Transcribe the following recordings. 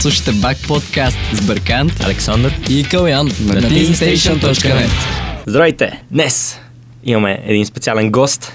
Слушайте Бак подкаст с Бъркант, Александър и Калян на teamstation.net. Здравейте! Днес имаме един специален гост.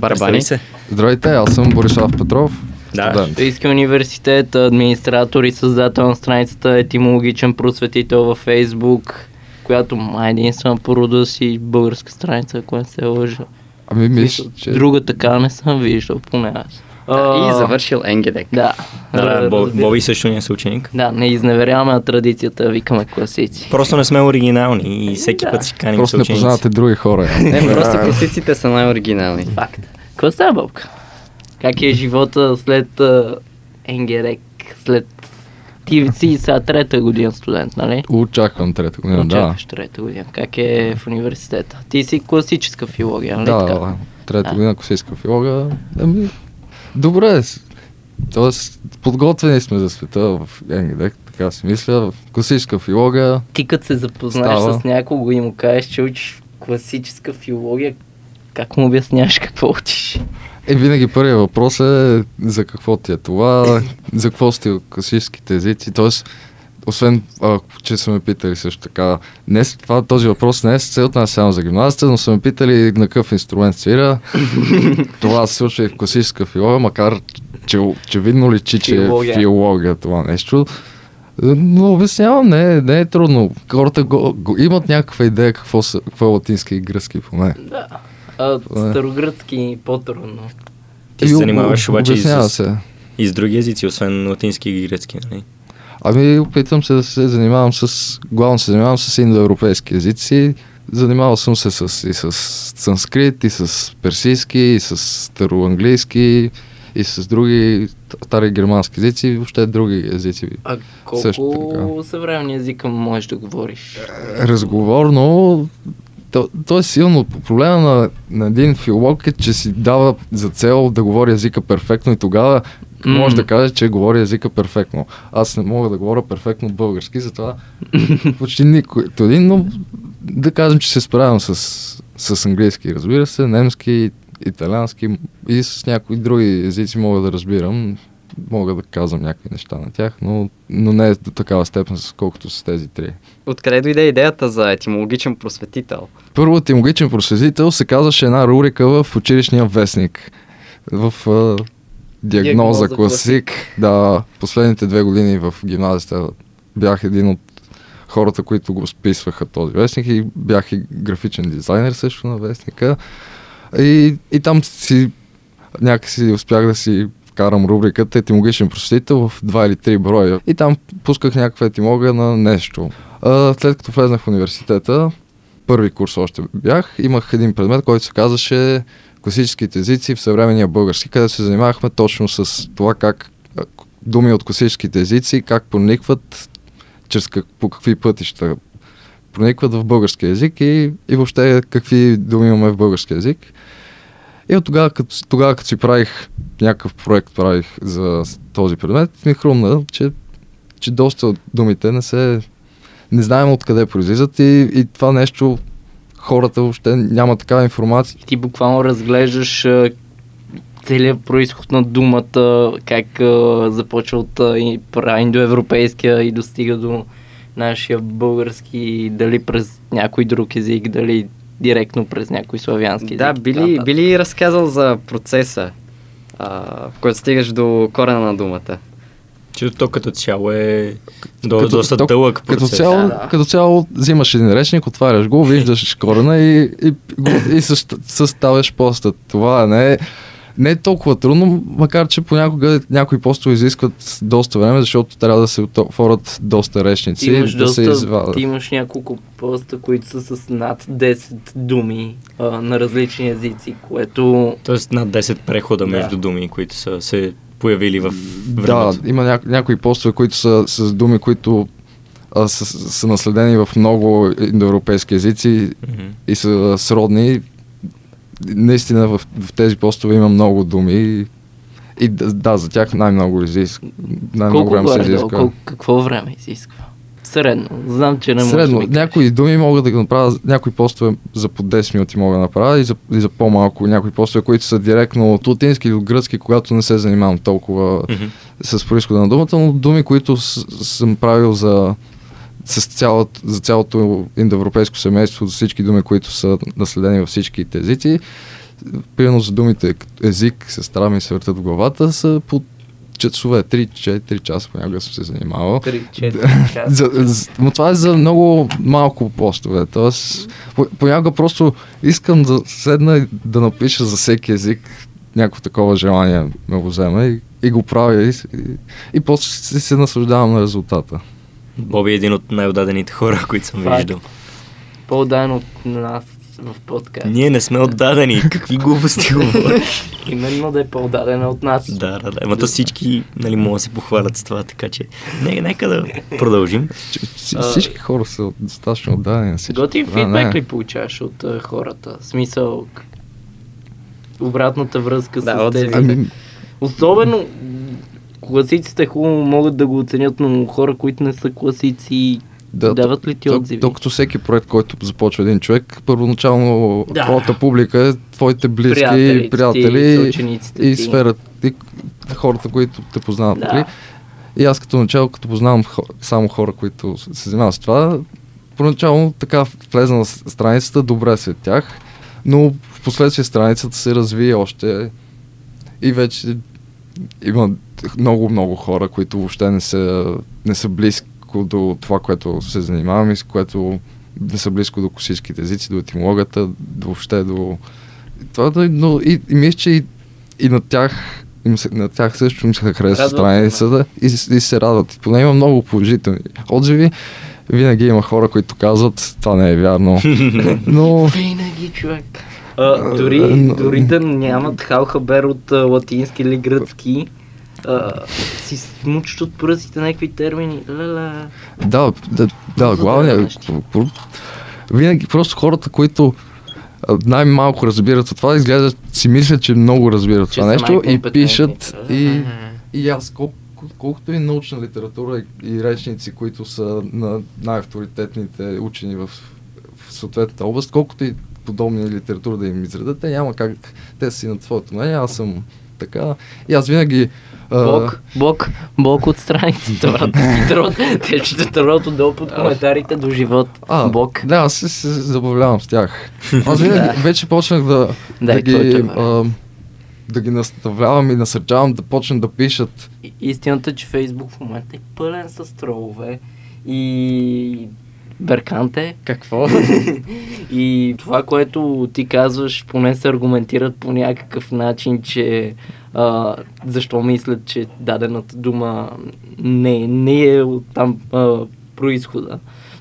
Представи се. Здравейте, аз съм Борислав Петров. Да. студент. Софийски университет, администратор и създател на страницата Етимологичен просветител във Фейсбук, която май единствена по рода си българска страница, ако не се лъжа. Ами мисля, че... Друга така не съм виждал, поне аз. Да, и завършил Енгедек. Да. Да, да, Боби също ни е съученик. Да, не изневеряваме на традицията, викаме класици. Просто не сме оригинални и всеки Да. път си каним Просто не познавате други хора. Не, просто класиците са най-оригинални. Факт. Какво става, Бобка? Как е живота след а, Енгерек, след... Ти си сега трета година студент, нали? Очаквам трета година, да. Очакваш трета година. Как е в университета? Ти си класическа филология, нали Да, така? да, трета Да. година класическа филога. Ами, добре. Тоест, подготвени сме за света в Енгедек, така си мисля. Класическа филога. Ти като се запознаеш Става. с някого и му кажеш, че учиш класическа филология, как му обясняваш какво учиш? Е, винаги първият въпрос е за какво ти е това, за какво сте класическите езици. Тоест, освен, а, че са ме питали също така, не, това, този въпрос не е с цел отнася само за гимназията, но са ме питали на какъв инструмент свира. това се случва и в класическа филология, макар че очевидно личи, че е Филология. филология това нещо. Но обяснявам, не, е- не е трудно. Хората го, го, имат някаква идея какво, са, какво е латински и гръцки поне. Да. А, е. старогръцки по-трудно. Ти се занимаваш об- обаче и с, се. и с други езици, освен латински и грецки, нали? Ами опитвам се да се занимавам с, главно се занимавам с индоевропейски езици. Занимавал съм се с, и с санскрит, и с персийски, и с староанглийски, и с други стари германски езици, и въобще други езици. А Също колко съвременни езика можеш да говориш? Разговорно, то, то е силно. Проблема на, на един филолог е, че си дава за цел да говори езика перфектно и тогава М. може да каже, че говори езика перфектно. Аз не мога да говоря перфектно български, затова почти никой. Един, но да кажем, че се справям с, с английски, разбира се, немски, италиански и с някои други езици мога да разбирам. Мога да казвам някакви неща на тях, но, но не е до такава степен, колкото с тези три. Откъде дойде идеята за етимологичен просветител? Първо етимологичен просветител се казваше една рубрика в училищния вестник. В диагноза класик. Да, последните две години в гимназията бях един от хората, които го списваха този вестник и бях и графичен дизайнер също на вестника. И, и там си някакси успях да си вкарам рубриката етимологичен просветител в два или три броя. И там пусках някаква етимология на нещо. А, след като влезнах в университета, първи курс още бях, имах един предмет, който се казваше класическите езици в съвременния български, където се занимавахме точно с това как думи от класическите езици, как проникват, чрез как, по какви пътища проникват в български язик и, и въобще какви думи имаме в български язик. И от тогава, като, тогава, като си правих някакъв проект, правих за този предмет, ми хрумна, че, че доста от думите не се не знаем откъде произлизат и, и това нещо хората въобще няма такава информация. Ти буквално разглеждаш целият происход на думата, как а, започва от а, и пра- индоевропейския и достига до нашия български, дали през някой друг език, дали директно през някой славянски Да, език. и би така ли, нататък. би ли разказал за процеса, а, в който стигаш до корена на думата? Че то като цяло е до, Като- доста то- дълъг Като процес. цяло, Да, да. като цяло взимаш един речник, отваряш го, виждаш корена и, и, и със- съставяш поста. Това не е, не е толкова трудно, макар че понякога някои постове изискват доста време, защото трябва да се отворят доста речници, имаш, да се доста, извадят. ти имаш няколко поста, които са с над 10 думи а, на различни езици, което Тоест над 10 прехода Да. между думи, които са се появили в Да, времето. има ня- някои постове, които са с думи, които а, са, са наследени в много индоевропейски езици Мгм. и са сродни. Наистина в, в тези постове има много думи и, и да, да, за тях най-много изисква. Най-много колко време се изисква. колко, какво време изисква? Средно. Знам, че не може Средно, да някои думи мога да ги направя, някои постове за по 10 минути мога да направя и за, и за по-малко някои постове, които са директно от латински или от гръцки, когато не се занимавам толкова Мгм. с происхода на думата, но думи, които с, съм правил за, с цялото, за цялото индоевропейско семейство, за всички думи, които са наследени във всичките езици. Примерно за думите език, сестра ми се въртат в главата, са по часове, 3-4 часа понякога съм се занимавал. 3-4 часа. За, за, но това е за много малко постове. Тоест, по- понякога просто искам да седна и да напиша за всеки език някакво такова желание ме го вземе и, и го правя и, и, и после се, се наслаждавам на резултата. Боби е един от най-отдадените хора, които съм Факт. виждал. По-дан от нас в подкаст. Ние не сме отдадени. Какви глупости говориш? Именно да е по-дадена от нас. да, да, да. Ама то всички нали, могат да се похвалят с това, така че не, нека да продължим. Всички хора са достатъчно отдадени. Готин фидбек ли получаваш от а, хората? В смисъл, обратната връзка Да, с тези. Ами, Особено класиците хубаво могат да го оценят, но хора, които не са класици, Да, дават ли ти отзиви? Докато всеки проект, който започва един човек, първоначално Да. твоята публика е твоите близки, Приятелите приятели, ти, и сферата, и хората, които те познават. Да. нали? И аз като начало, като познавам хо- само хора, които се занимават с това, поначало така влезна на страницата, добре след тях, но в последствие страницата се разви още и вече има много, много хора, които въобще не са, не са близко до това, което се занимавам и с което не са близко до всичките езици, до етимологията, до въобще до... Това, да, но и, и мисля, че и, и на тях им се, на тях също им се се, страницата и, и се радват. И поне има много положителни отзиви. Винаги има хора, които казват, това не е вярно. Но Винаги, човек. А, дори, но- дори да нямат халхабер от а, латински или гръцки, а, си смучат от пръстите някакви термини. Ла-ла. Да, да, да главният. Винаги просто хората, които най-малко разбират от това, изглежда, си мислят, че много разбират Че това нещо и пишат и, и аз, колко, колкото и научна литература и, речници, които са на най-авторитетните учени в, в съответната област, колкото и подобни литература да им изредат, те няма как, те са си на своето мнение, аз съм така. И аз винаги... Бог, Бог, Бог от страницата, брат. Ти трот- Те ще трот отдолу под коментарите до живот. А, Бог. Да, аз се, се забавлявам с тях. Аз винаги вече почнах да, да, ги, а, да ги наставлявам и насърчавам да почнат да пишат. И- Истината е, че Фейсбук в момента е пълен с тролове и Берканте. Какво? И това, което ти казваш, поне се аргументират по някакъв начин, че а, защо мислят, че дадената дума не, не е от там а, происхода.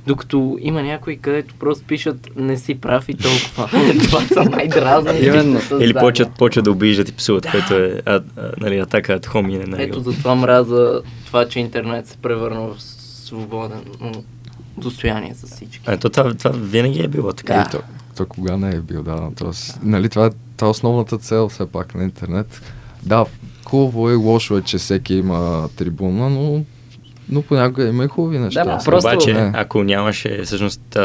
Докато има някои, където просто пишат не си прав и толкова. Това са най-дразни. Именно. Или почват, почват да обиждат и псуват, което е а, а, нали, атака от хоми не най Ето затова мраза това, че интернет се превърна в свободен достояние за всички. А, то това, това винаги е било така. Да. И то, то кога не е бил, да. Тоест, нали, това, е, това е основната цел все пак на интернет. Да, хубаво е, лошо е, че всеки има трибуна, но, но понякога има и хубави неща. Да, просто- Обаче, Не. ако нямаше всъщност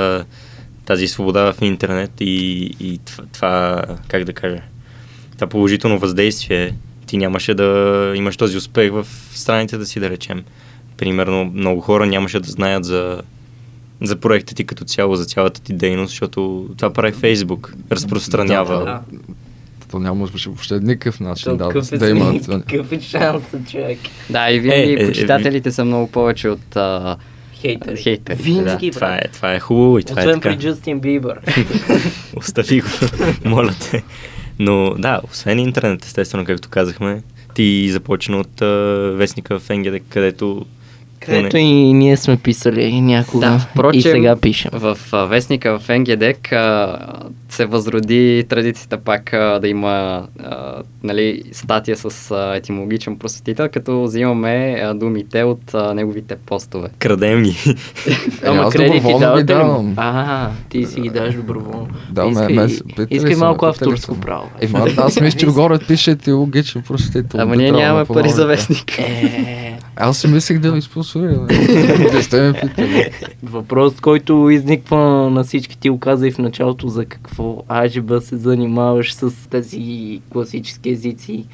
тази свобода в интернет и, и това, как да кажа, това положително въздействие, ти нямаше да имаш този успех в страницата си, да речем. Примерно, много хора нямаше да знаят за, за проекта ти като цяло, за цялата ти дейност, защото това прави Фейсбук, разпространява. Да. То нямаше въобще никакъв начин да, Какъв е, да има. какъв е шансът, човек? да, и винаги Е, е, е, почитателите са много повече от а, Хейтери. Хейтери, Винаги, Това брат. е, това е хубаво и това Освен е така. при Джастин Бибър. Остави го, моля те. Но да, освен интернет, естествено, както казахме, ти започна от а, вестника в НГД, където Където и ние сме писали някога. Да, впрочем, и сега пишем. В а, вестника в НГДЕК а, се възроди традицията пак а, да има а, нали, статия с а, етимологичен просветител, като взимаме а, думите от а, неговите постове. крадем ги. Е, Ама кредити давате ги ли? давам. А, ти си ги даваш доброволно. Да, ме, искай, ме, питали искай са ме, малко авторско ме. право. Ема, аз мисля, че отгоре пише етиологичен просветител. Ама ние нямаме пари за вестник. Аз си мислех да ви спонсорирам. Не сте ме питали. въпрос, който изниква на всички ти оказа и в началото за какво Ажиба се занимаваш с тези класически езици.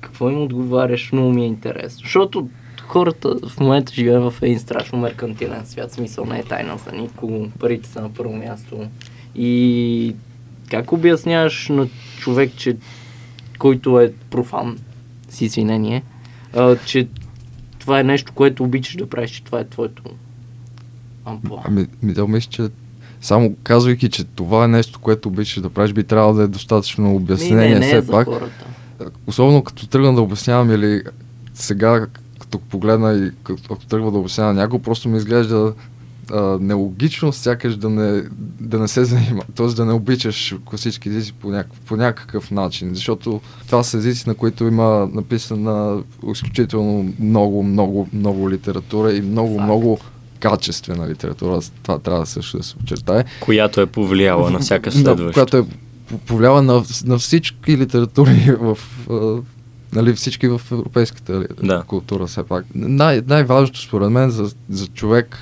какво им отговаряш, много ми е интересно. Защото хората в момента живеят в един страшно меркантилен свят, смисъл не е тайна за никого, парите са на първо място. И как обясняваш на човек, че който е профан, с извинение, а, че това е нещо, което обичаш да правиш, че това е твоето амплуа. Ами, ми да мисля, че само казвайки, че това е нещо, което обичаш да правиш, би трябвало да е достатъчно обяснение не, не, не е все за пак. хората. Особено като тръгна да обяснявам или сега, като погледна и като, тръгва да обяснявам някого, просто ми изглежда а, нелогично, сякаш да не, да не се занима, т.е. да не обичаш класически езици по, някакъв, по някакъв начин, защото това са езици, на които има написана изключително много, много, много литература и много, Факт. много качествена литература. Това трябва също да се очертае. Която е повлияла на всяка Да, следваща. която е по- повлияла на, на всички литератури в, нали, всички в европейската Да. култура все пак. Най- най-важното според мен за, за човек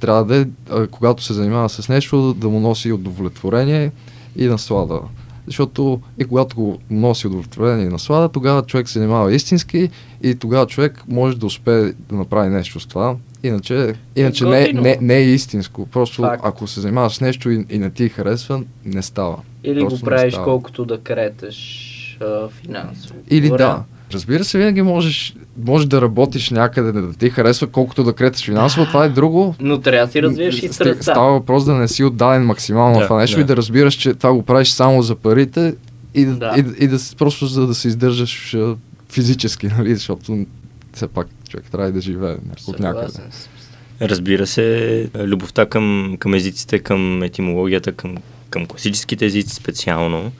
трябва да е, когато се занимава с нещо, да му носи удовлетворение и наслада. Защото и когато го носи удовлетворение и наслада, тогава човек се занимава истински и тогава човек може да успее да направи нещо с това. Иначе, иначе не, е- не, не е истинско. Просто Факт. ако се занимаваш с нещо и, и не ти харесва, не става. Или Просто го правиш колкото да кретеш а, финансово. Или Добре. да. Разбира се, винаги можеш, можеш да работиш някъде, да ти харесва, колкото да кретеш финансово, това е друго. Но трябва да си развиеш и Ст- страстта. Става въпрос да не си отдаден максимално Да, на това нещо да. и да разбираш, че това го правиш само за парите и, да. Да. и, и да просто за да се издържаш физически, нали, защото все пак човек трябва и да живее от някъде. Разбира се, любовта към, към езиците, към етимологията, към, към класическите езици специално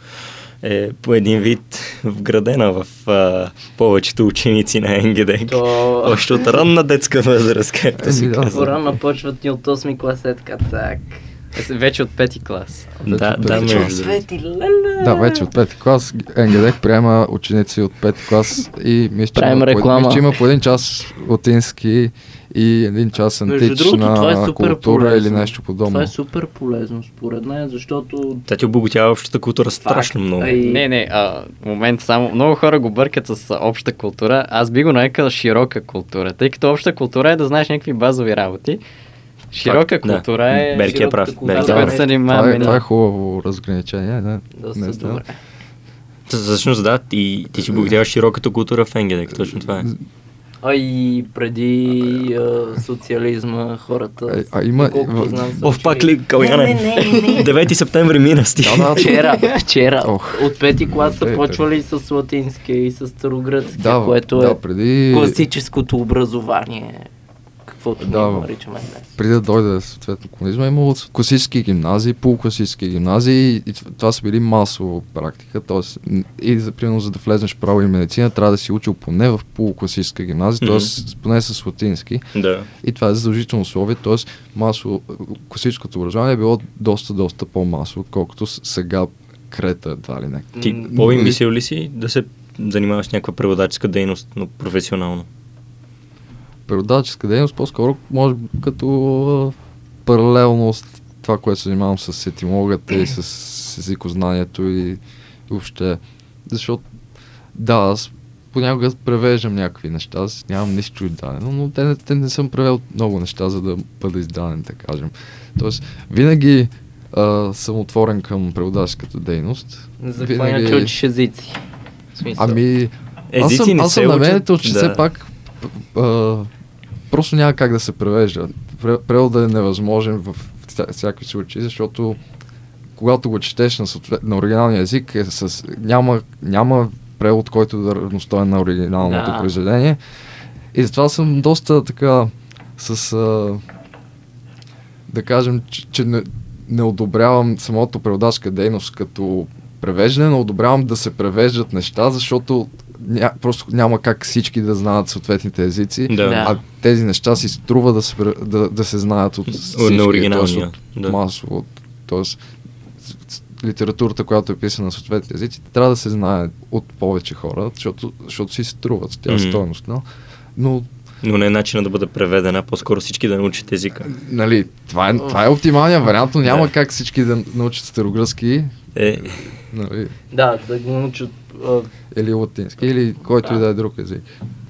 е по един вид вградена в а, повечето ученици на НГД. То... Още от ранна детска възраст, както се Еми, да. казва. Порано почват ни от 8 клас е така, цак. Вече от пети клас. Да, Вече да, от между пети клас. другото. Свети, леле. Да, вече от пети клас НГД приема ученици от пети клас и мисля, че, има реклама. мисля, че има по един час латински и един час Между другото, антична това е супер култура полезно. или нещо подобно. Това е супер полезно според мен, защото... Тя ти обогатява общата култура страшно много. И- Не, не, а, момент само. Много хора го бъркат с обща култура. Аз би го нарекал широка култура, тъй като обща култура е да знаеш някакви базови работи. Широка Факт, да. култура е... Берки е прав. култура, Берки е което прав. се това, е, това е хубаво разграничение. Не, Доста не добре. Всъщност да, и ти си обогатяваш широката култура в НГД, точно това е. А и преди а, социализма хората... А- а има- Ов, пак ли, Каляне? Не, не, не, не. 9 септември мина сти. Да, да, Вчера, вчера, Ох. от пети клас са Ей, почвали с латински и с старогръцки, да, което да, е преди, класическото образование, каквото Да, ние наричаме днес. преди да дойде съответно комунизма, е имало класически гимназии, полукласически гимназии и това са били масово практика. Тоест, и за, примерно, за да влезеш право и медицина, трябва да си учил поне в полукласическа гимназия, Мгм. т.е. поне с латински. Да. И това е задължително условие, т.е. масово, класическото образование е било доста, доста по-масово, отколкото сега крета едва ли не. Ти Боби, мислил ли си да се занимаваш с някаква преводаческа дейност, но професионално? Преводаческа дейност по-скоро може би като паралелност това, което се занимавам с етимологията и с, с езикознанието и въобще. Защото да, аз понякога превеждам някакви неща, аз нямам нищо издадено, но те, не- те не съм превел много неща, за да бъда издаден, да кажем. Тоест, винаги а, съм отворен към преводаческата дейност. За какво иначе учиш езици? Ами, аз съм, не аз се съм на мнението, че да. все пак а, просто няма как да се превежда. Пре- Преводът е невъзможен в вся- всякакви случаи, защото когато го четеш на, на оригиналния език, е с, няма, няма превод, който да е равностоен на оригиналното Да. произведение. И затова съм доста така с... А, да кажем, че, че не, не одобрявам самото преводачка дейност като превеждане, но одобрявам да се превеждат неща, защото ня, просто няма как всички да знаят съответните езици, Да. А тези неща си струва да се, да, да се знаят от всички, на оригиналния, да. от масово. Тоест, литературата, която е писана на съответните езици, трябва да се знае от повече хора, защото, защото си струват, тя е Мгм. стойност. Но, но Но не е начина да бъде преведена, по-скоро всички да научат езика. нали, това е, това е оптималният вариант, но няма Да. как всички да научат старогръцки. Е, Нали, Да, да го научат а, или латински, или който и да е друг език.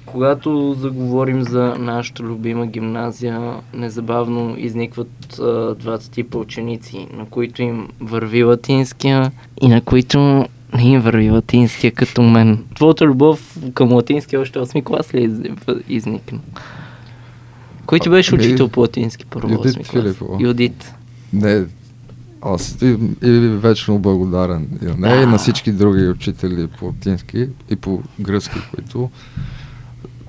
Когато заговорим за нашата любима гимназия, незабавно изникват а, двата типа ученици, на които им върви латинския и на които не им върви латинския като мен. Твоята любов към латинския още 8 клас ли е из- изникна? Кой ти беше учител по латински първо Юдит 8 клас? Филипова. Юдит. Не, аз и, и вечно благодарен и на нея, и на всички други учители по латински и по гръцки, които,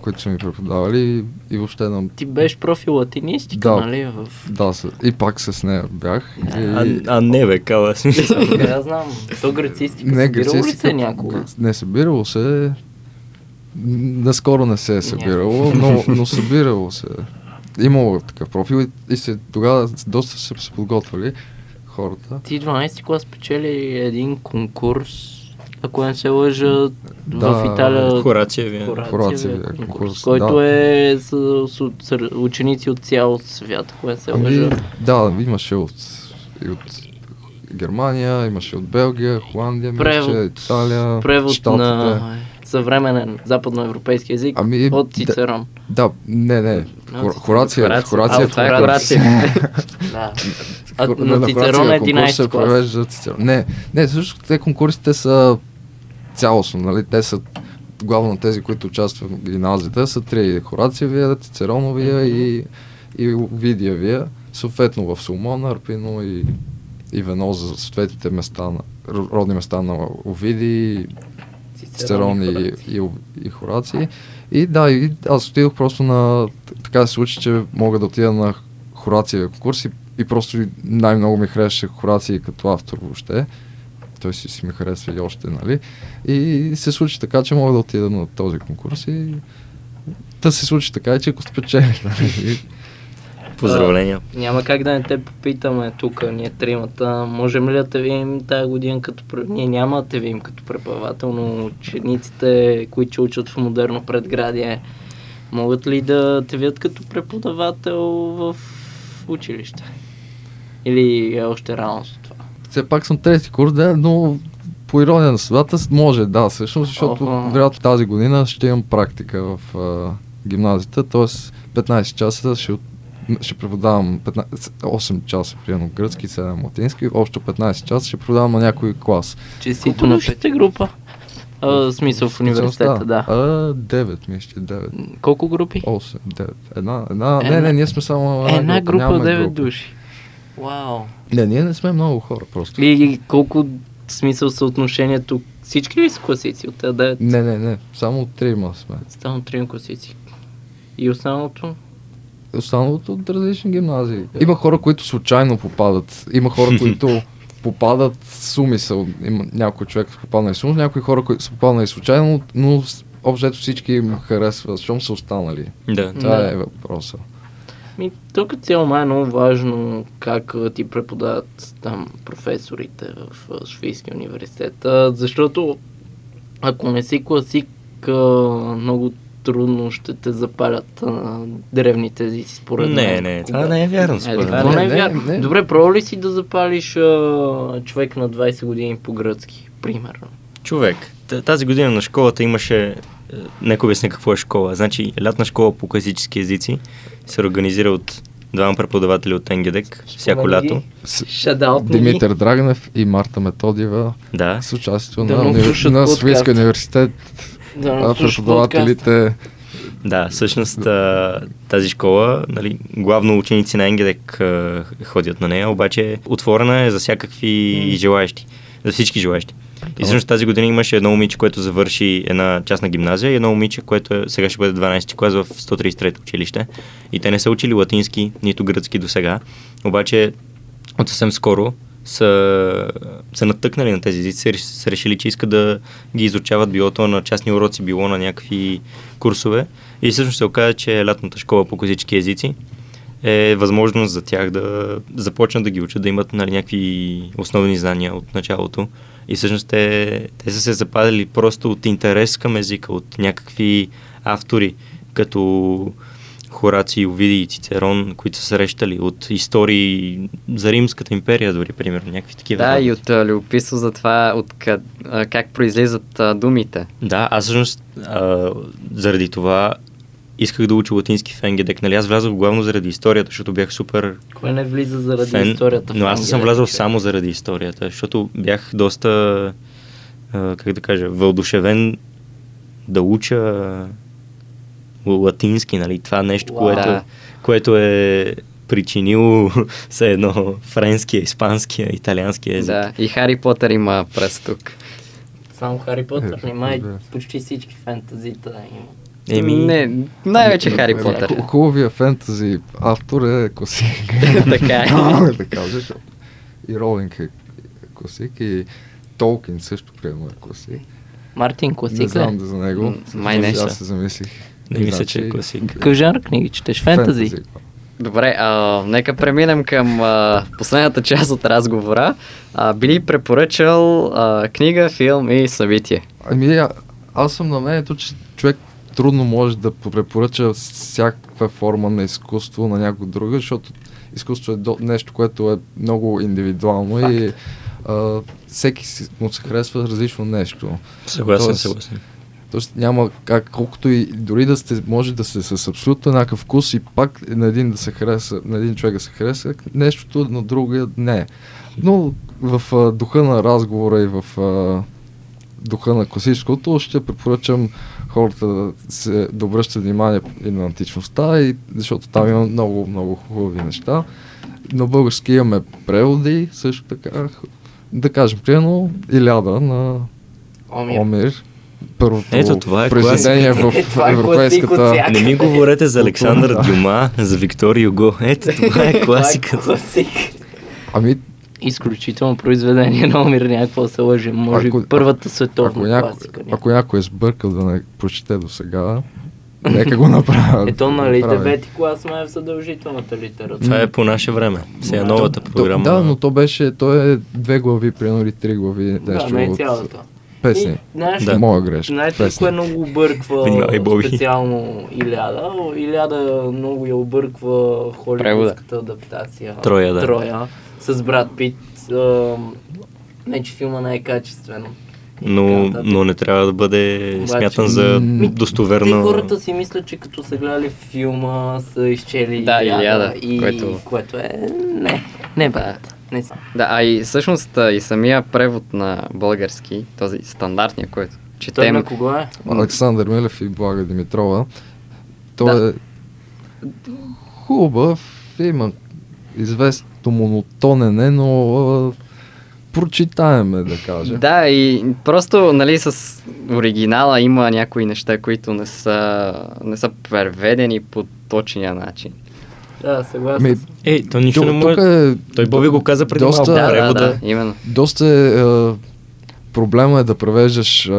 които са ми преподавали и, и въобще на... Ти беше профил латинистика, Да. нали? В... Да, и пак с нея бях. А, И, а не бе, кала смисъл. Я знам. То грецистика не, събирало ли се някога? не събирало се, наскоро не се е събирало, но, но събирало се. Имало такъв профил и, и се, тогава доста са се подготвили хората. Ти 12 клас печели един конкурс, ако не се лъжа, в Да, Италия. Хорация ви. Хорациевия Хорациевия конкурс, конкурс, който да. е с, с, с, ученици от цял свят, ако не се Ами, лъжа. да, имаше от, и от Германия, имаше от Белгия, Холандия, Превод- мисля, Италия, Превод Щатите. на съвременен западноевропейски език Ами, от да. Цицерон. Да, не, не. Хор, Хорация, Хорация. Хорация, А, това е Хорация. А, но на Цицерон е конкурс 11 се клас. Цицерон. Не, не, също те конкурсите са цялостно, нали? Те са главно тези, които участват в гимназията, са три. Хорациевия, Цицероновия и, и Овидиевия. Съответно в Соломон, Арпино и, и Вено за съответните места, на, ро- родни места на Овиди, Цицерон и, и, и Хораци. И да, и аз отидох просто на... Така се случи, че мога да отида на Хорация конкурс и, и просто най-много ми харесваше Хорация като автор въобще. Той си, си ми харесва и още, нали? И се случи така, че мога да отида на този конкурс и да се случи така, че го спечелих, нали? Поздравления. А, няма как да не те попитаме тук, ние тримата. Можем ли да те видим тази година като... Ние няма да те видим като преподавател, но учениците, които учат в модерно предградие, могат ли да те видят като преподавател в училище? Или е още рано за това? Все пак съм трети курс, да, но по ирония на съдата може, да, всъщност, защото вероятно тази година ще имам практика в а, гимназията, т.е. 15 часа ще, ще преподавам 15, 8 часа, примерно гръцки, 7 латински, общо 15 часа ще преподавам на някой клас. Честито на пете група? А, в смисъл в университета, да. А, 9, мисля, че 9. Колко групи? 8, 9. Една, една, не, Една- не, ние сме само Една група, нямаме 9 група. души. Вау. Не, ние не сме много хора просто. И колко смисъл съотношението? Всички ли са класици от тези 9? Не, не, не, само 3 сме. Само три класици. И останалото? Останалото от различни гимназии. Има хора, които случайно попадат. Има хора, които попадат с умисъл. Има някой човек попаднали с умисъл, някои хора, които са попаднали случайно, но с- общо всички им харесват, защото са останали. Да. Това Да. е въпроса. Ми, тук цяло май е много важно как ти преподават там професорите в а, Софийския университет. Защото ако не си класик, много трудно ще те запалят а, древните езици според Не, мен. не, това Кога- не е вярно Е, според това мен. не е Не, вярно. не. Добре, пробва ли си да запалиш а, човек на 20 години по гръцки, примерно? Човек, тази година на школата имаше... Нека обясня какво е школа. Значи, лятна школа по класически езици се организира от двама преподаватели от НГДЕК всяко лято. С- Шадаут Димитър Драгнев и Марта Методиева Да. с участието Да на, уни... на. Софийския университет, Да, преподавателите. Да, всъщност тази школа, нали, главно ученици на НГДЕК а, ходят на нея, обаче отворена е за всякакви желаящи, за всички желаящи. И всъщност тази година имаше едно момиче, което завърши една частна гимназия и едно момиче, което сега ще бъде 12 клас в 133 училище. И те не са учили латински, нито гръцки до сега, обаче от съвсем скоро са се натъкнали на тези езици, са реш- са решили, че искат да ги изучават било то на частни уроци, било на някакви курсове. И всъщност се оказа, че лятната школа по класически езици е възможност за тях да започнат да ги учат, да имат нали, някакви основни знания от началото. И всъщност те, те са се запазили просто от интерес към езика, от някакви автори, като Хораци, Овидий и Цицерон, които са срещали от истории за Римската империя, дори примерно, някакви такива. Да, работи. и от любопитство за това, от къд, как произлизат а, думите. Да, аз всъщност а, заради това исках да уча латински в НГДК. Нали, аз влязох главно заради историята, защото бях супер Кой не влиза заради фен, историята? в но аз не съм влязъл само заради историята, защото бях доста, а, как да кажа, въодушевен да уча латински, нали, това нещо, Уау. което, което е причинило все едно френския, испанския, италианския език. Да, и Хари Потър има през тук. Само Хари Потър, Е, нима да. почти всички фентазита има. Еми, Не, най-вече Хари Потър. ху- Хубавия фентази автор е Косик. така е. да кажеш. И Ролинг е Косик и Толкин също приема е Косик. Мартин Не Класик знам да за него. Май не са. Аз се замислих. не мисля, Значи, че е класик. Какъв жанр книги четеш? Фентази? Добре, а, нека преминем към а, последната част от разговора. А, би ли препоръчал а, книга, филм и събитие? Ами, а, аз съм на мнението, че човек трудно може да препоръча всякаква форма на изкуство на някой друга, защото изкуство е до, нещо, което е много индивидуално и а, всеки му се харесва различно нещо. Съгласен, Тоест, съгласен. Тоест няма как, колкото и дори да сте, може да сте с абсолютно еднакъв вкус и пак на един да се хареса, на един човек да се хареса, нещото на другия не. Но в а, духа на разговора и в а, духа на класическото ще препоръчам хората да, се, обръщат внимание и на античността, и, защото там има много, много хубави неща. На български имаме преводи, също така. Да кажем, примерно, Иляда на Омир. Омир. Първото Ето, това е произведение в Е, е европейската... Не ми говорете за Александър. Дюма, за Виктор Юго. Ето, това е класиката. класик. Ами, Изключително произведение на Омир, някакво се лъже. Може Ако- би първата ако, световна някой, класика. ако някой е сбъркал да не прочете до сега, нека го направят. Ето, нали, девети клас май е в задължителната литература. Това е по наше време. Сега Да. новата програма. Да, но то беше, то е две глави, примерно, или три глави, Да, не е цялата. песни. И, знаеш, Да. Моя грешка. Знаете ли кое много обърква специално Иляда? Иляда много я обърква холивудската адаптация. Троя, да. Троя. С Брат Пит. А, не, че филма не е качествено. Но, но не трябва да бъде Обаче- смятан за Ми, Те достоверно. хората си мислят, че като са гледали филма, са изчели Да, Илиада, и което- което е... Не, не брат. Не са. Да, а и всъщност и самия превод на български, този стандартния, който Той четем. на кого е? Александър Милев и Блага Димитрова. То Да. е хубав, има известно монотонене, но а, прочитаем е, да кажа. Да, и просто, нали, с оригинала има някои неща, които не са, не са преведени по точния начин. Да, съгласен Ми. Е, то нищо не може. е Той Боби го каза преди доста- малко. Да, да, да, именно. доста е, проблема е да превеждаш а,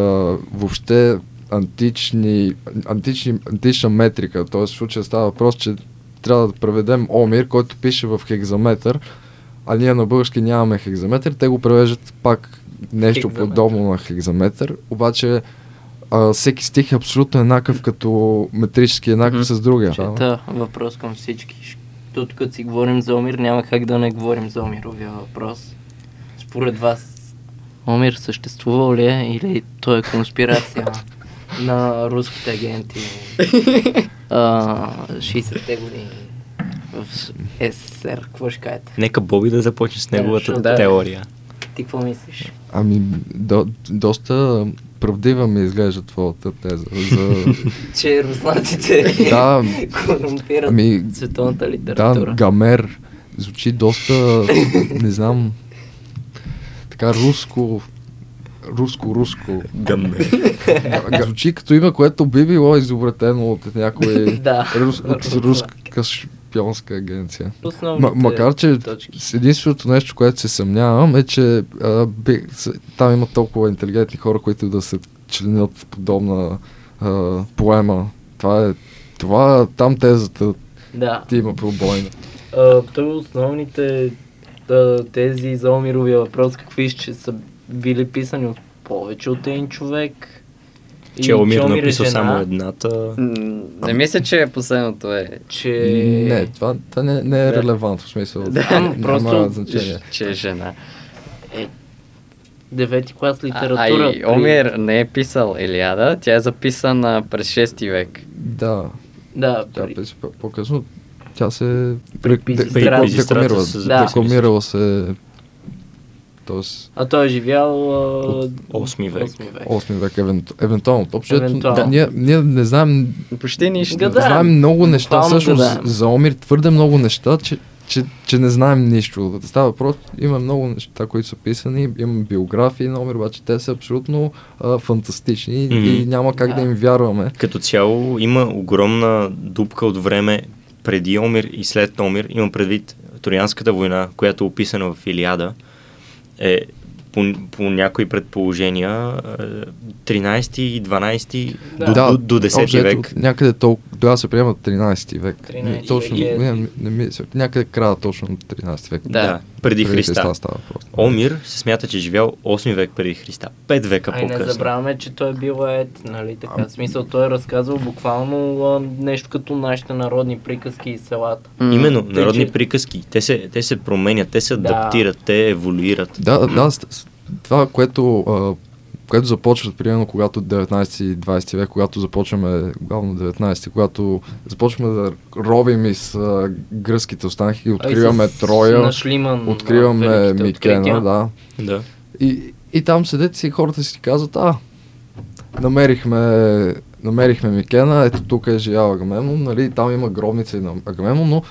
въобще антични, антични, антична метрика. Т.е. в случая става въпрос, че трябва да преведем Омир, който пише в хекзаметър, а ние на български нямаме хекзаметър. Те го превеждат пак нещо Хекзаметър. подобно на хекзаметър, обаче а, всеки стих е абсолютно еднакъв като метрически еднакъв Мгм. с другия. Чета въпрос към всички. Тук като си говорим за Омир, няма как да не говорим за Омировия въпрос. Според вас, Омир съществувал ли е или той е конспирация на руските агенти а, 60-те години в СССР? Какво ще кажете? Нека Боби да започне с Да, неговата да. теория. Ти какво мислиш? Ами, до, доста правдива ми изглежда твоята теза. За... Че руснаците Да, корумпират ами, световната Да, литература. гамер. Звучи доста, не знам, така руско, руско-руско. Гъмбе. Га- Звучи като име, което би било изобретено от някой рус, от руска шпионска агенция. М- макар, че точки. единственото нещо, което се съмнявам е, че а, би, с, там има толкова интелигентни хора, които да се членят в подобна а, поема. Това е това, там тезата Да. ти има пробойна. Той основните а, тези за Омировия въпрос, какви ще са били писани от повече от един човек Че И Омир е написал жена, само едната. Не мисля, че последното е, Че... Не, това, това не, не е Да. релевантно, в смисъл. Ама няма просто- значение. че е жена. Девети клас А, литература. а и при- Омир не е писал Илиада, тя е записана през 6 век. Да, Да, тя при... по-късно. Тя се При се Да. Декламирала се Тоест, А той е живял... От 8 век. 8 век. 8 век, евенту, евентуално. Общо, Евентуално. да. ние, ние не знаем, Почти нищо. Да, да. знаем много неща, Буквално всъщност гадаем. за Омир твърде много неща, че, че, че не знаем нищо. Става въпрос, има много неща, които са писани, има биографии на Омир, обаче те са абсолютно а, фантастични Мгм. и няма как да. Да. им вярваме. Като цяло има огромна дупка от време преди Омир и след Омир. Имам предвид Троянската война, която е описана в Илиада, е по, по някои предположения е, 13 и 12 Да. до, до, до 10 общо век. Някъде толкова, тогава се приема 13 век. 13 Не, точно, век е- не, не, не някъде края точно 13 век. Да, преди Христа. става просто. Омир се смята, че е живял 8 век преди Христа. 5 века Ай, не по-късно. забравяме, че той е бил ет, нали така? В смисъл, той е разказвал буквално а, нещо като нашите народни приказки и селата. М, Именно, Тъй, народни че- приказки. Те се, те се променят, те се Да. адаптират, те еволюират. Да, да, това, което, а, което започва, примерно, когато 19 и 20 век, когато започваме, главно 19, когато започваме да ровим из а, гръцките останки, откриваме А и с- Троя, Шлиман, откриваме а, великите Микена, открития. да. Да. И, и там седят си хората си казват, а, намерихме, намерихме Микена, ето тук е живял Агамемнон, нали, там има гробница и на Агамемнон, но,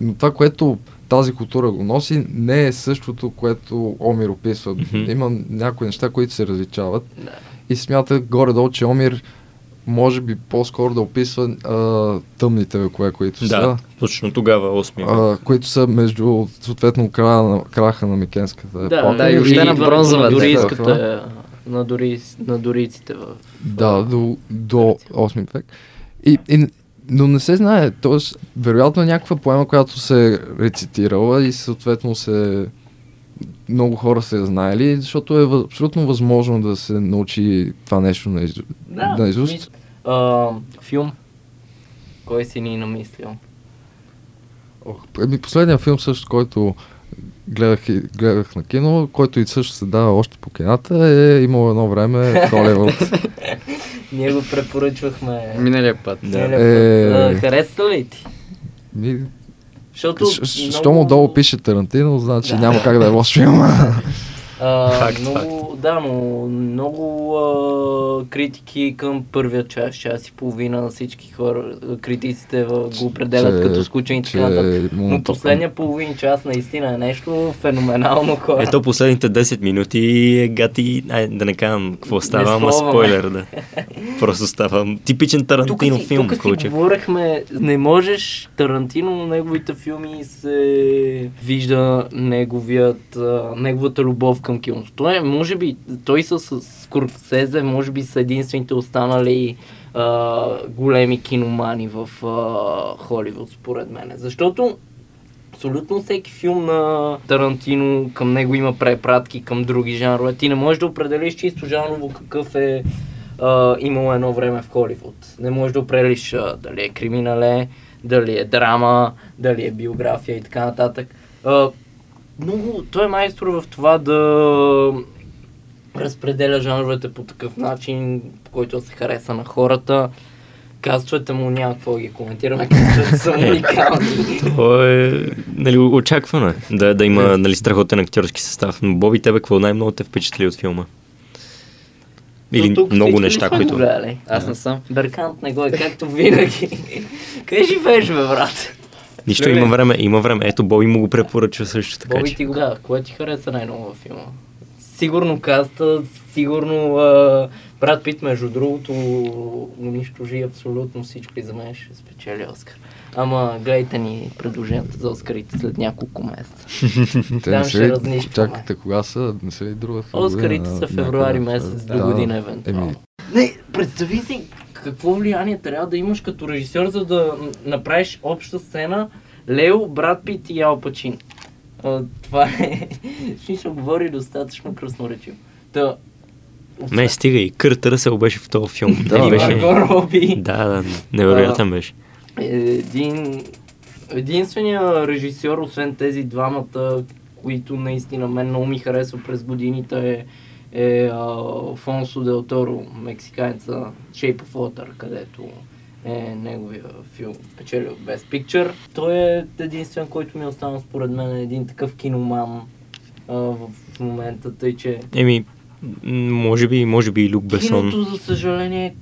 но това, което тази култура го носи, не е същото, което Омир описва. Мгм. Има някои неща, които се различават Да. и смята горе-долу, че Омир може би по-скоро да описва а, тъмните векове, които Да, са, точно тогава 8 век. а, които са между съответно края на, краха на Микенската Да, епоха да, и въобще на бронзовата дорийската, на, дори, на дорийците в... Да, до, до 8 век. И, и, но не се знае, т.е. вероятно е някаква поема, която се е рецитирала и съответно се много хора се е знаели, защото е абсолютно възможно да се научи това нещо на, изу... Да, на изуст. мисля. А, филм. Кой си ни намислил? Ох, ами последният филм също, който гледах, гледах на кино, който и също се дава още по кината, е имало едно време Холивуд. Ние го препоръчвахме. Миналия път. Да. Е. Харесва ли ти? Ми, Защото щ- щ- Щом отдолу пише Тарантино, значи Да. няма как да е лош филма. А, Факт, много, да, но много а, критики към първия час, час и половина на всички хора. Критиците го определят Че- като скучен и така нататък. Но последния половин час наистина е нещо феноменално хора. Ето последните 10 минути е гати, ай, да не казвам какво става, ама спойлер, да. Просто става типичен тук Тарантино си, филм, тук си говорихме, не можеш Тарантино на неговите филми се вижда неговият, неговата любов към киното. Той е, може би, той с, с Скорсезе, може би са единствените останали а, големи киномани в а, Холивуд, според мен. Защото абсолютно всеки филм на Тарантино към него има препратки към други жанрове. Ти не можеш да определиш чисто жанрово какъв е а, имало едно време в Холивуд. Не можеш да определиш а, дали е криминале, дали е драма, дали е биография и така нататък. А, много, той е майстор в това да разпределя жанровете по такъв начин, по който се хареса на хората. Каствата му няма какво ги коментираме, каствата са уникални. То е, нали, очаквано е да, да има нали, страхотен актьорски състав. Но Боби, тебе какво най-много те впечатли от филма? Или много неща, които... гледали? Аз не съм. Беркант не го е, както винаги. Къде живееш, бе, брат? Нищо, има време, има време. Ето, Боби му го препоръчва също така. Боби че. ти го да, кое ти хареса най-много във филма? Сигурно каста, сигурно а, Брат Пит, между другото, унищожи абсолютно всичко и за мен ще спечели Оскар. Ама гледайте ни предложенията за Оскарите след няколко месеца. Те Там ще разнищваме. чакайте кога са, не са ли година? Оскарите са февруари месец до година евентуално. Не, представи си какво влияние трябва да имаш като режисьор, за да направиш обща сцена Лео, Брат Пит и Ал Пачин. А, това е... Смисъл говори достатъчно красноречиво. Та, Ме, стига и Кърт Ръсъл беше в този филм. Да, Не да. беше... Роби. Да, да, невероятен беше. Един, единствения режисьор, освен тези двамата, които наистина мен много ми харесва през годините е, е а, Фонсо Дел Торо, мексиканеца Shape of Water, където е неговия филм, печелил Best Picture. Той е единствен, който ми е останал според мен един такъв киноман а, в, в момента, тъй че Еми, може би, може би и Люк Бесон. Киното, за съжаление,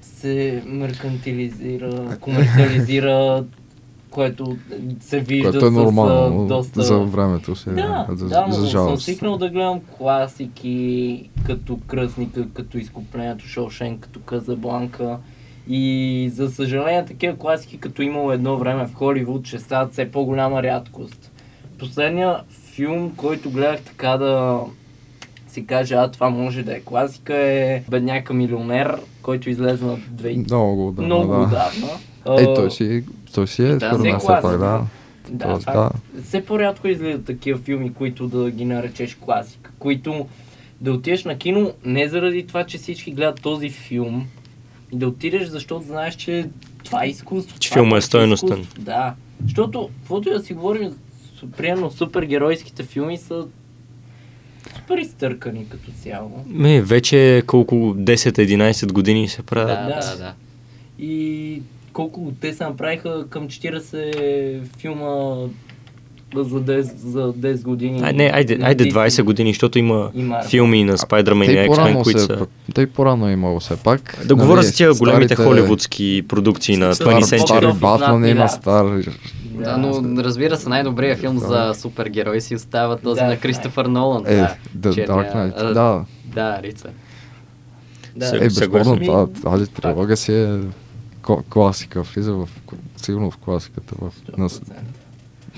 се меркантилизира, комерциализира, което се вижда Което е с нормално а, доста... за времето си. Да, за, да, но за съм свикнал да гледам класики, като Кръсника, като Изкуплението Шоушен, като Казабланка. И за съжаление такива класики, като имало едно време в Холивуд, ще стават все по-голяма рядкост. Последния филм, който гледах така да си каже, а това може да е класика, е Бедняка милионер, който излезе на две... Много отдавна, много да. отдавна. Е, А, той си, той си е, Да, според мен, все класика. пак, да. Да, Тоест, да. Все по-рядко излизат такива филми, които да ги наречеш класика, които да отидеш на кино не заради това, че всички гледат този филм, и да отидеш, защото знаеш, че това е изкуство. Че филма е просто стойностен. Да, защото, каквото и да си говорим, примерно супергеройските филми са супер изтъркани като цяло. Ме, вече колко 10-11 години се правят. Да. да, да. И колко те се направиха към 40 филма за 10, за 10 години. Ай, не, айде, айде DC 20 години, защото има и Marvel. филми на Spider-Man и X-Men, които се, са... те и по-рано е имало все пак. Да говоря Нали, с тия големите старите- холивудски продукции на Стар- 20 Стар, Century. Century. Батман има, стар... Да, но разбира се, най-добрият филм за супергерой си остава този Да, на Кристофър Нолан. Е, да. The Dark Knight, а, да. Да, Рица. Да. Е, безспорно, тази факт. трилогия си е класика, влиза в, сигурно в класиката. В, на,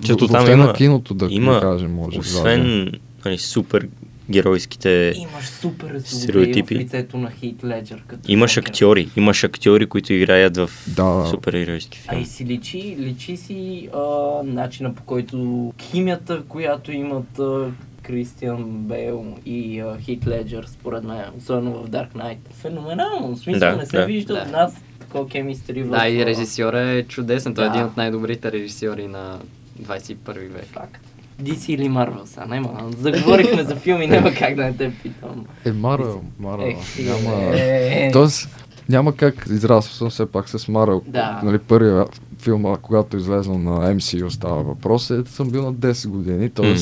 100%. Защото въобще там на има- киното, да, има, да кажем, може. Освен нали, супер геройските... Имаш супер злодей в Стереотипи. лицето на Хит Леджер. Като Имаш Джокер. актьори, имаш актьори, които играят в Да. супергеройски А филми. и си личи, личи си а, начина по който химията, която имат а, Кристиан Бейл и а, Хит Леджер, според мен, особено в Dark Knight. Феноменално, в смисъл Да, не се да. вижда Да. от нас такова кемистри в... Да, и а, режисьора е чудесен. Той е Да. един от най-добрите режисьори на 21 век. Факт. DC или Marvel са, няма. Заговорихме за филми, няма как да не те питам. Е, Марвел, Марвел. Няма... е, е. Тоест, няма как, израствал съм все пак с Марвел. Да. Нали, първия филм, когато излезнал на MCU става въпрос, е, съм бил на 10 години, т.е.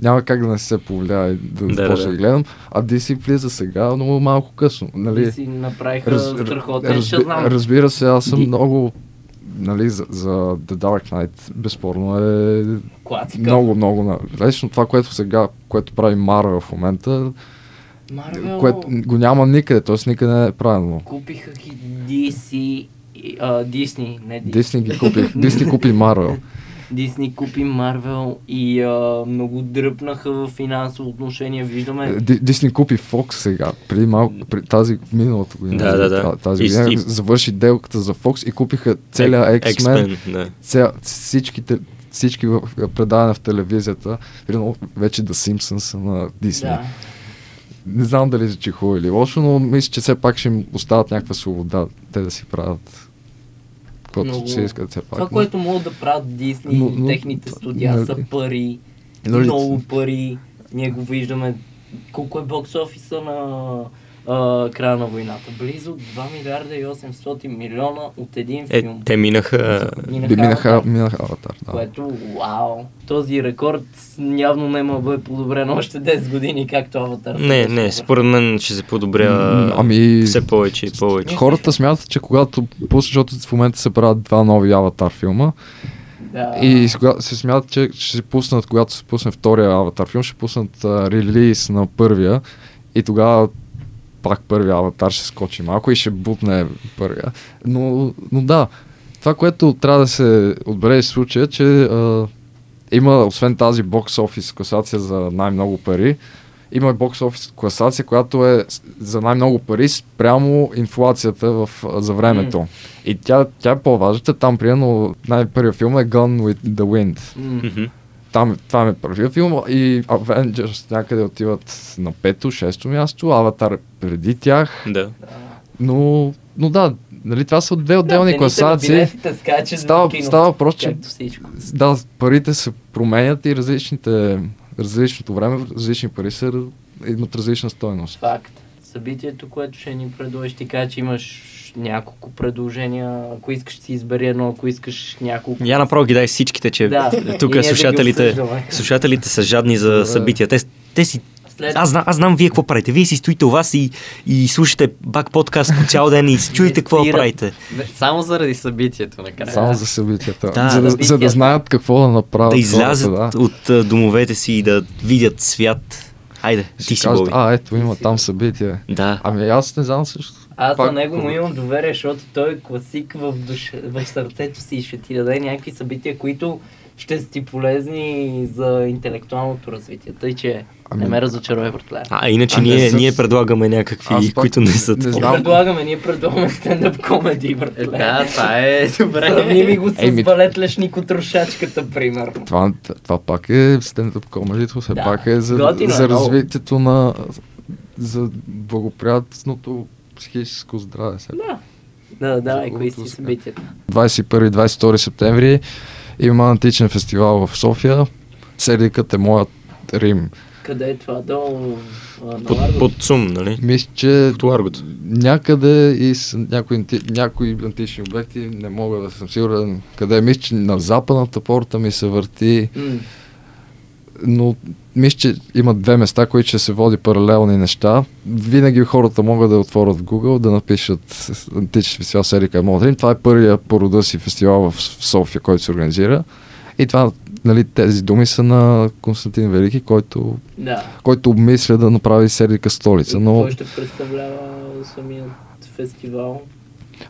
няма как да не се повлияе да Да, започна да, да, да. гледам, а DC влиза сега, но малко късно. Нали, DC направиха Раз- страхотен разби- Шазнам. разбира се, аз съм Ди- много нали, за, за The Dark Knight безспорно е Класика. много, много. Лично това, което сега, което прави Марвел в момента, Marvel което го няма никъде, т.е. никъде не е правилно. купиха ги DC, и, а, Disney, не Disney. Дисни ги купи, Дисни купи Марвел. Disney купи Марвел и а, много дръпнаха в финансово отношение. Виждаме Ди- Дисни купи Фокс сега, преди малко, при тази миналата година. Да, да, да. та- Тази И- година и- завърши делката за Фокс и купиха целия X-Men, да. ця, всичките, всички предавания в телевизията, вече The Simpsons са на Дисни. да. Не знам дали звучи хубаво или лошо, но мисля, че все пак ще им остават някаква свобода, те да си правят каквото Много- си искат все пак. Това, Но- което могат да правят Дисни, Но- но- техните студия нали- са пари, Нали- много пари. Ние го виждаме колко е бокс офиса на а, края на войната. Близо 2 милиарда и 800 милиона от един Е, филм. те минаха... Би минаха, Аватар, минаха Аватар, да. Което, вау! Този рекорд явно няма да бъде подобрен още 10 години, както Аватар. Не, не, според мен ще се подобря ами- все повече и повече. Хората смятат, че когато защото в момента се правят два нови Аватар филма, Да. и се смятат, че ще се пуснат, когато се пусне втория Аватар филм, ще пуснат а, релиз на първия и тогава пак първия Аватар ще скочи малко и ще бутне първия. Но, но да, това, което трябва да се отбележи в случая, че а, има, освен тази бокс офис класация за най-много пари, има бокс офис класация, която е за най-много пари спрямо инфлацията в, за времето. И тя, тя е по-важната. Там, примерно, най-първият филм е Gone with the Wind. Мгм. Там, това ми е първия филм и Avengers някъде отиват на пето, шесто място, Аватар преди тях, Да. но, но да, нали, това са две отделни на класации. Става- става въпрос, че-. Да, парите се променят и различните, различното време, различни пари са, имат различна стойност. Факт. Събитието, което ще ни предложиш, ти кажа, че имаш няколко предложения. Ако искаш, си избери едно, ако искаш няколко. Я направо ги дай всичките, че Да. тук ние да слушателите, слушателите са жадни за събития. Те, те си След... аз, знам, аз знам вие какво правите. Вие си стоите у вас и, и слушате бак подкаст по цял ден и си чуете какво Спират. правите. Само заради събитието накрая. Само за събитията. Да, за, да, за да знаят какво да направят. Да излязат хората, да. от домовете си и да видят свят. Айде, ти Си Боби. а, ето има там събитие. Да. Ами аз не знам също. Аз Пак- на него му имам доверие, защото той е класик в, душ... в сърцето си и ще ти даде някакви събития, които ще са ти полезни за интелектуалното развитие. Тъй, че Ами- не ме разочаровай, братле. А, иначе А, не ние, с- ние предлагаме някакви, Аз пак които не са не знам. Предлагаме, ние предлагаме стендъп комеди, братле. Е, да, това е добре. Сравни ми го с Еми- балет Лешнико Трошачката, примерно. Това, това пак е стендъп комедито, все Да. пак е за, Готино е за развитието на за благоприятното психическо здраве. Все. Да. Да, давай, кои Хубавото си сега. събитията? 21-22 септември има античен фестивал в София. Седикът е моят Рим. Къде е това? Долу а, Под, под сум, нали? Мисля, че Под някъде и с някои, някои антични обекти, не мога да съм сигурен къде. е. Мисля, че на западната порта ми се върти, М, но мисля, че има две места, които ще се води паралелни неща. Винаги хората могат да отворят в Google, да напишат античен фестивал Серика Модрин. Това е първия по рода си фестивал в София, който се организира. И това, нали, тези думи са на Константин Велики, който, Да. който обмисля да направи Серика столица. Но Какво ще представлява самият фестивал?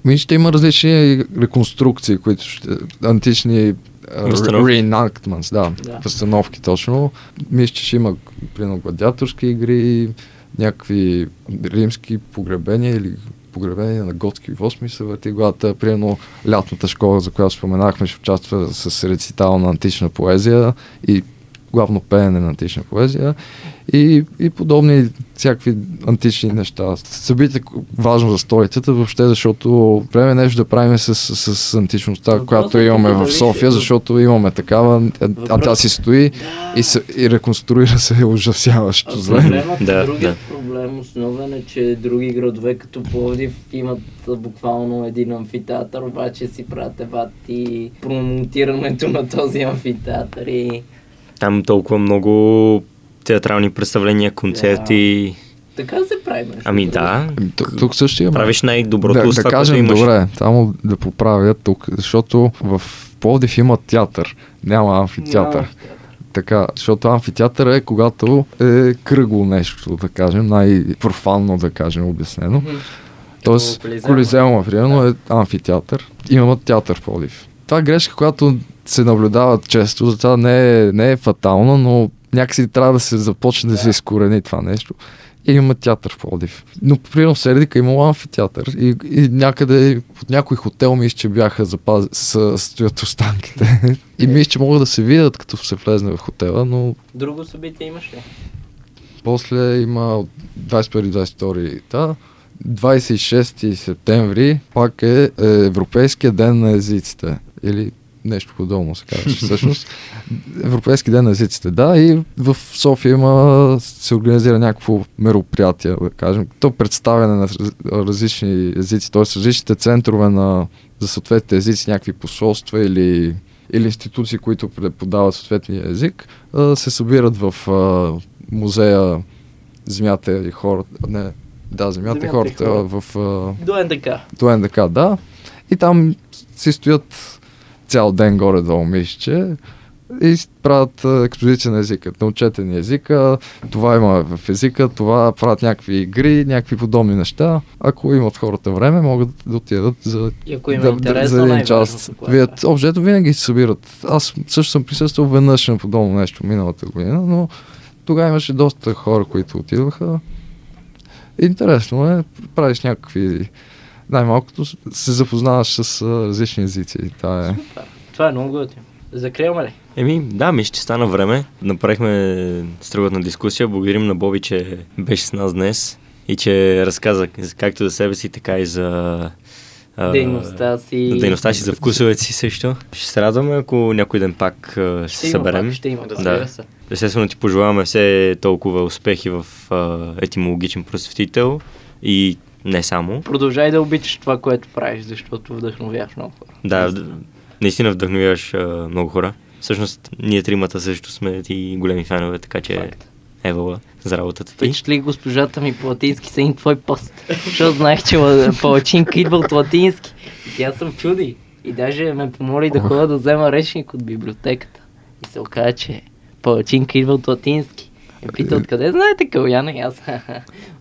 Ми ще има различни реконструкции, които ще, антични reenactments, да, Да. възстановки точно. Мисля, че ще има примерно гладиаторски игри, някакви римски погребения или погребения на готски воз ми се върти главата. Примерно лятната школа, за която споменахме, ще участва с рецитал на антична поезия и главно пеене на антична поезия и, и подобни всякакви антични неща. Събитие важно за столицата, въобще, защото време е нещо да правим с, с, с античността, Въпросът която е имаме в София, защото имаме такава, а, а тя си стои и, се, и реконструира се ужасяващо А проблемът, Да, другият да. проблем основен е, че други градове като Пловдив имат буквално един амфитеатър, обаче си правят дебати, промотирането на този амфитеатър и Там толкова много театрални представления, концерти. така се прави. между Ами да, Ами, Тук, тук също имаме. правиш най-доброто да, с да кажем, имаш. добре, само да поправя тук, защото в Пловдив има театър, няма амфитеатър. Няма. Така, защото амфитеатър е когато е кръгло нещо, да кажем, най-профанно да кажем обяснено. Мгм. Тоест, Колизеума. Примерно, е амфитеатър. Имаме театър в Пловдив. Това е грешка, която се наблюдава често, затова не е, не е фатално, но някакси трябва да се започне да, се изкорени това нещо. И има театър в Пловдив. Но, примерно, в Сердика имало амфитеатър. И, и някъде от някой хотел мисля, че бяха запаз... с, стоят останките. и мисля, че могат да се видят, като се влезне в хотела, но Друго събитие имаш ли? после има от 21-22 да, 26 септември пак е, е Европейския ден на езиците. Или нещо подобно се казва всъщност. Европейски ден на езиците, да, и в София има, се организира някакво мероприятие, да кажем. То представяне на раз- различни езици, т.е. различните центрове на, за съответните езици, някакви посолства или, или институции, които преподават съответния език, се събират в музея Земята и хората. Не, да, Земята, Земята и и хората хората. в До НДК. до НДК, да. И там си стоят цял ден горе-долу, мисля, че и правят експозиция на езика. Научете ни езика, това има в езика, това правят някакви игри, някакви подобни неща. Ако имат хората време, могат да отидат за, И ако има да, интерес, за един час. което Вие, е. обжето винаги се събират. Аз също съм присъствал веднъж на подобно нещо миналата година, но тогава имаше доста хора, които отидоха. Интересно е, правиш някакви... Най-малкото се запознаваш с различни езици. Това е. Това е много готино. Закриваме ли? Еми, да, мисля, че стана време. Направихме строгатна дискусия. Благодарим на Боби, че беше с нас днес и че разказа както за себе си, така и за Дейността си. за дейността си, за вкусовете си също. Ще се радваме, ако някой ден пак а, ще, Ще има съберем. пак, ще има. Да. се. Естествено ти пожелаваме все толкова успехи в а, етимологичен просветител и не само. Продължай да обичаш това, което правиш, защото вдъхновяваш много хора. Да, наистина вдъхновяваш а, много хора. Всъщност, ние тримата също сме ти големи фенове, така че Факт. евала за работата ти. Впечатли госпожата ми по латински са твой пост. Защото знаех, че ла- палачинка идва от латински. И тя съм чуди. И даже ме помоли да ходя да взема речник от библиотеката. И се оказа, че палачинка идва от латински. И пита откъде знаете Каляна и аз.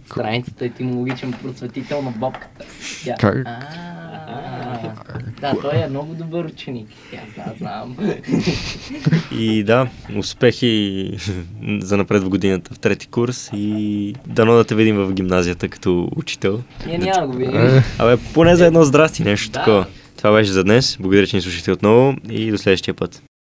«Ха-ха, Страницата етимологичен просветител на бабката. Тя, Как? «А, Да, той е много добър ученик. И Аз да, знам. И да, успехи за напред в годината в трети курс и дано да те видим в гимназията като учител. Ние няма да го видим. Е, Абе, поне за едно здрасти, нещо Да. такова. Това беше за днес. Благодаря, че ни слушахте отново и до следващия път.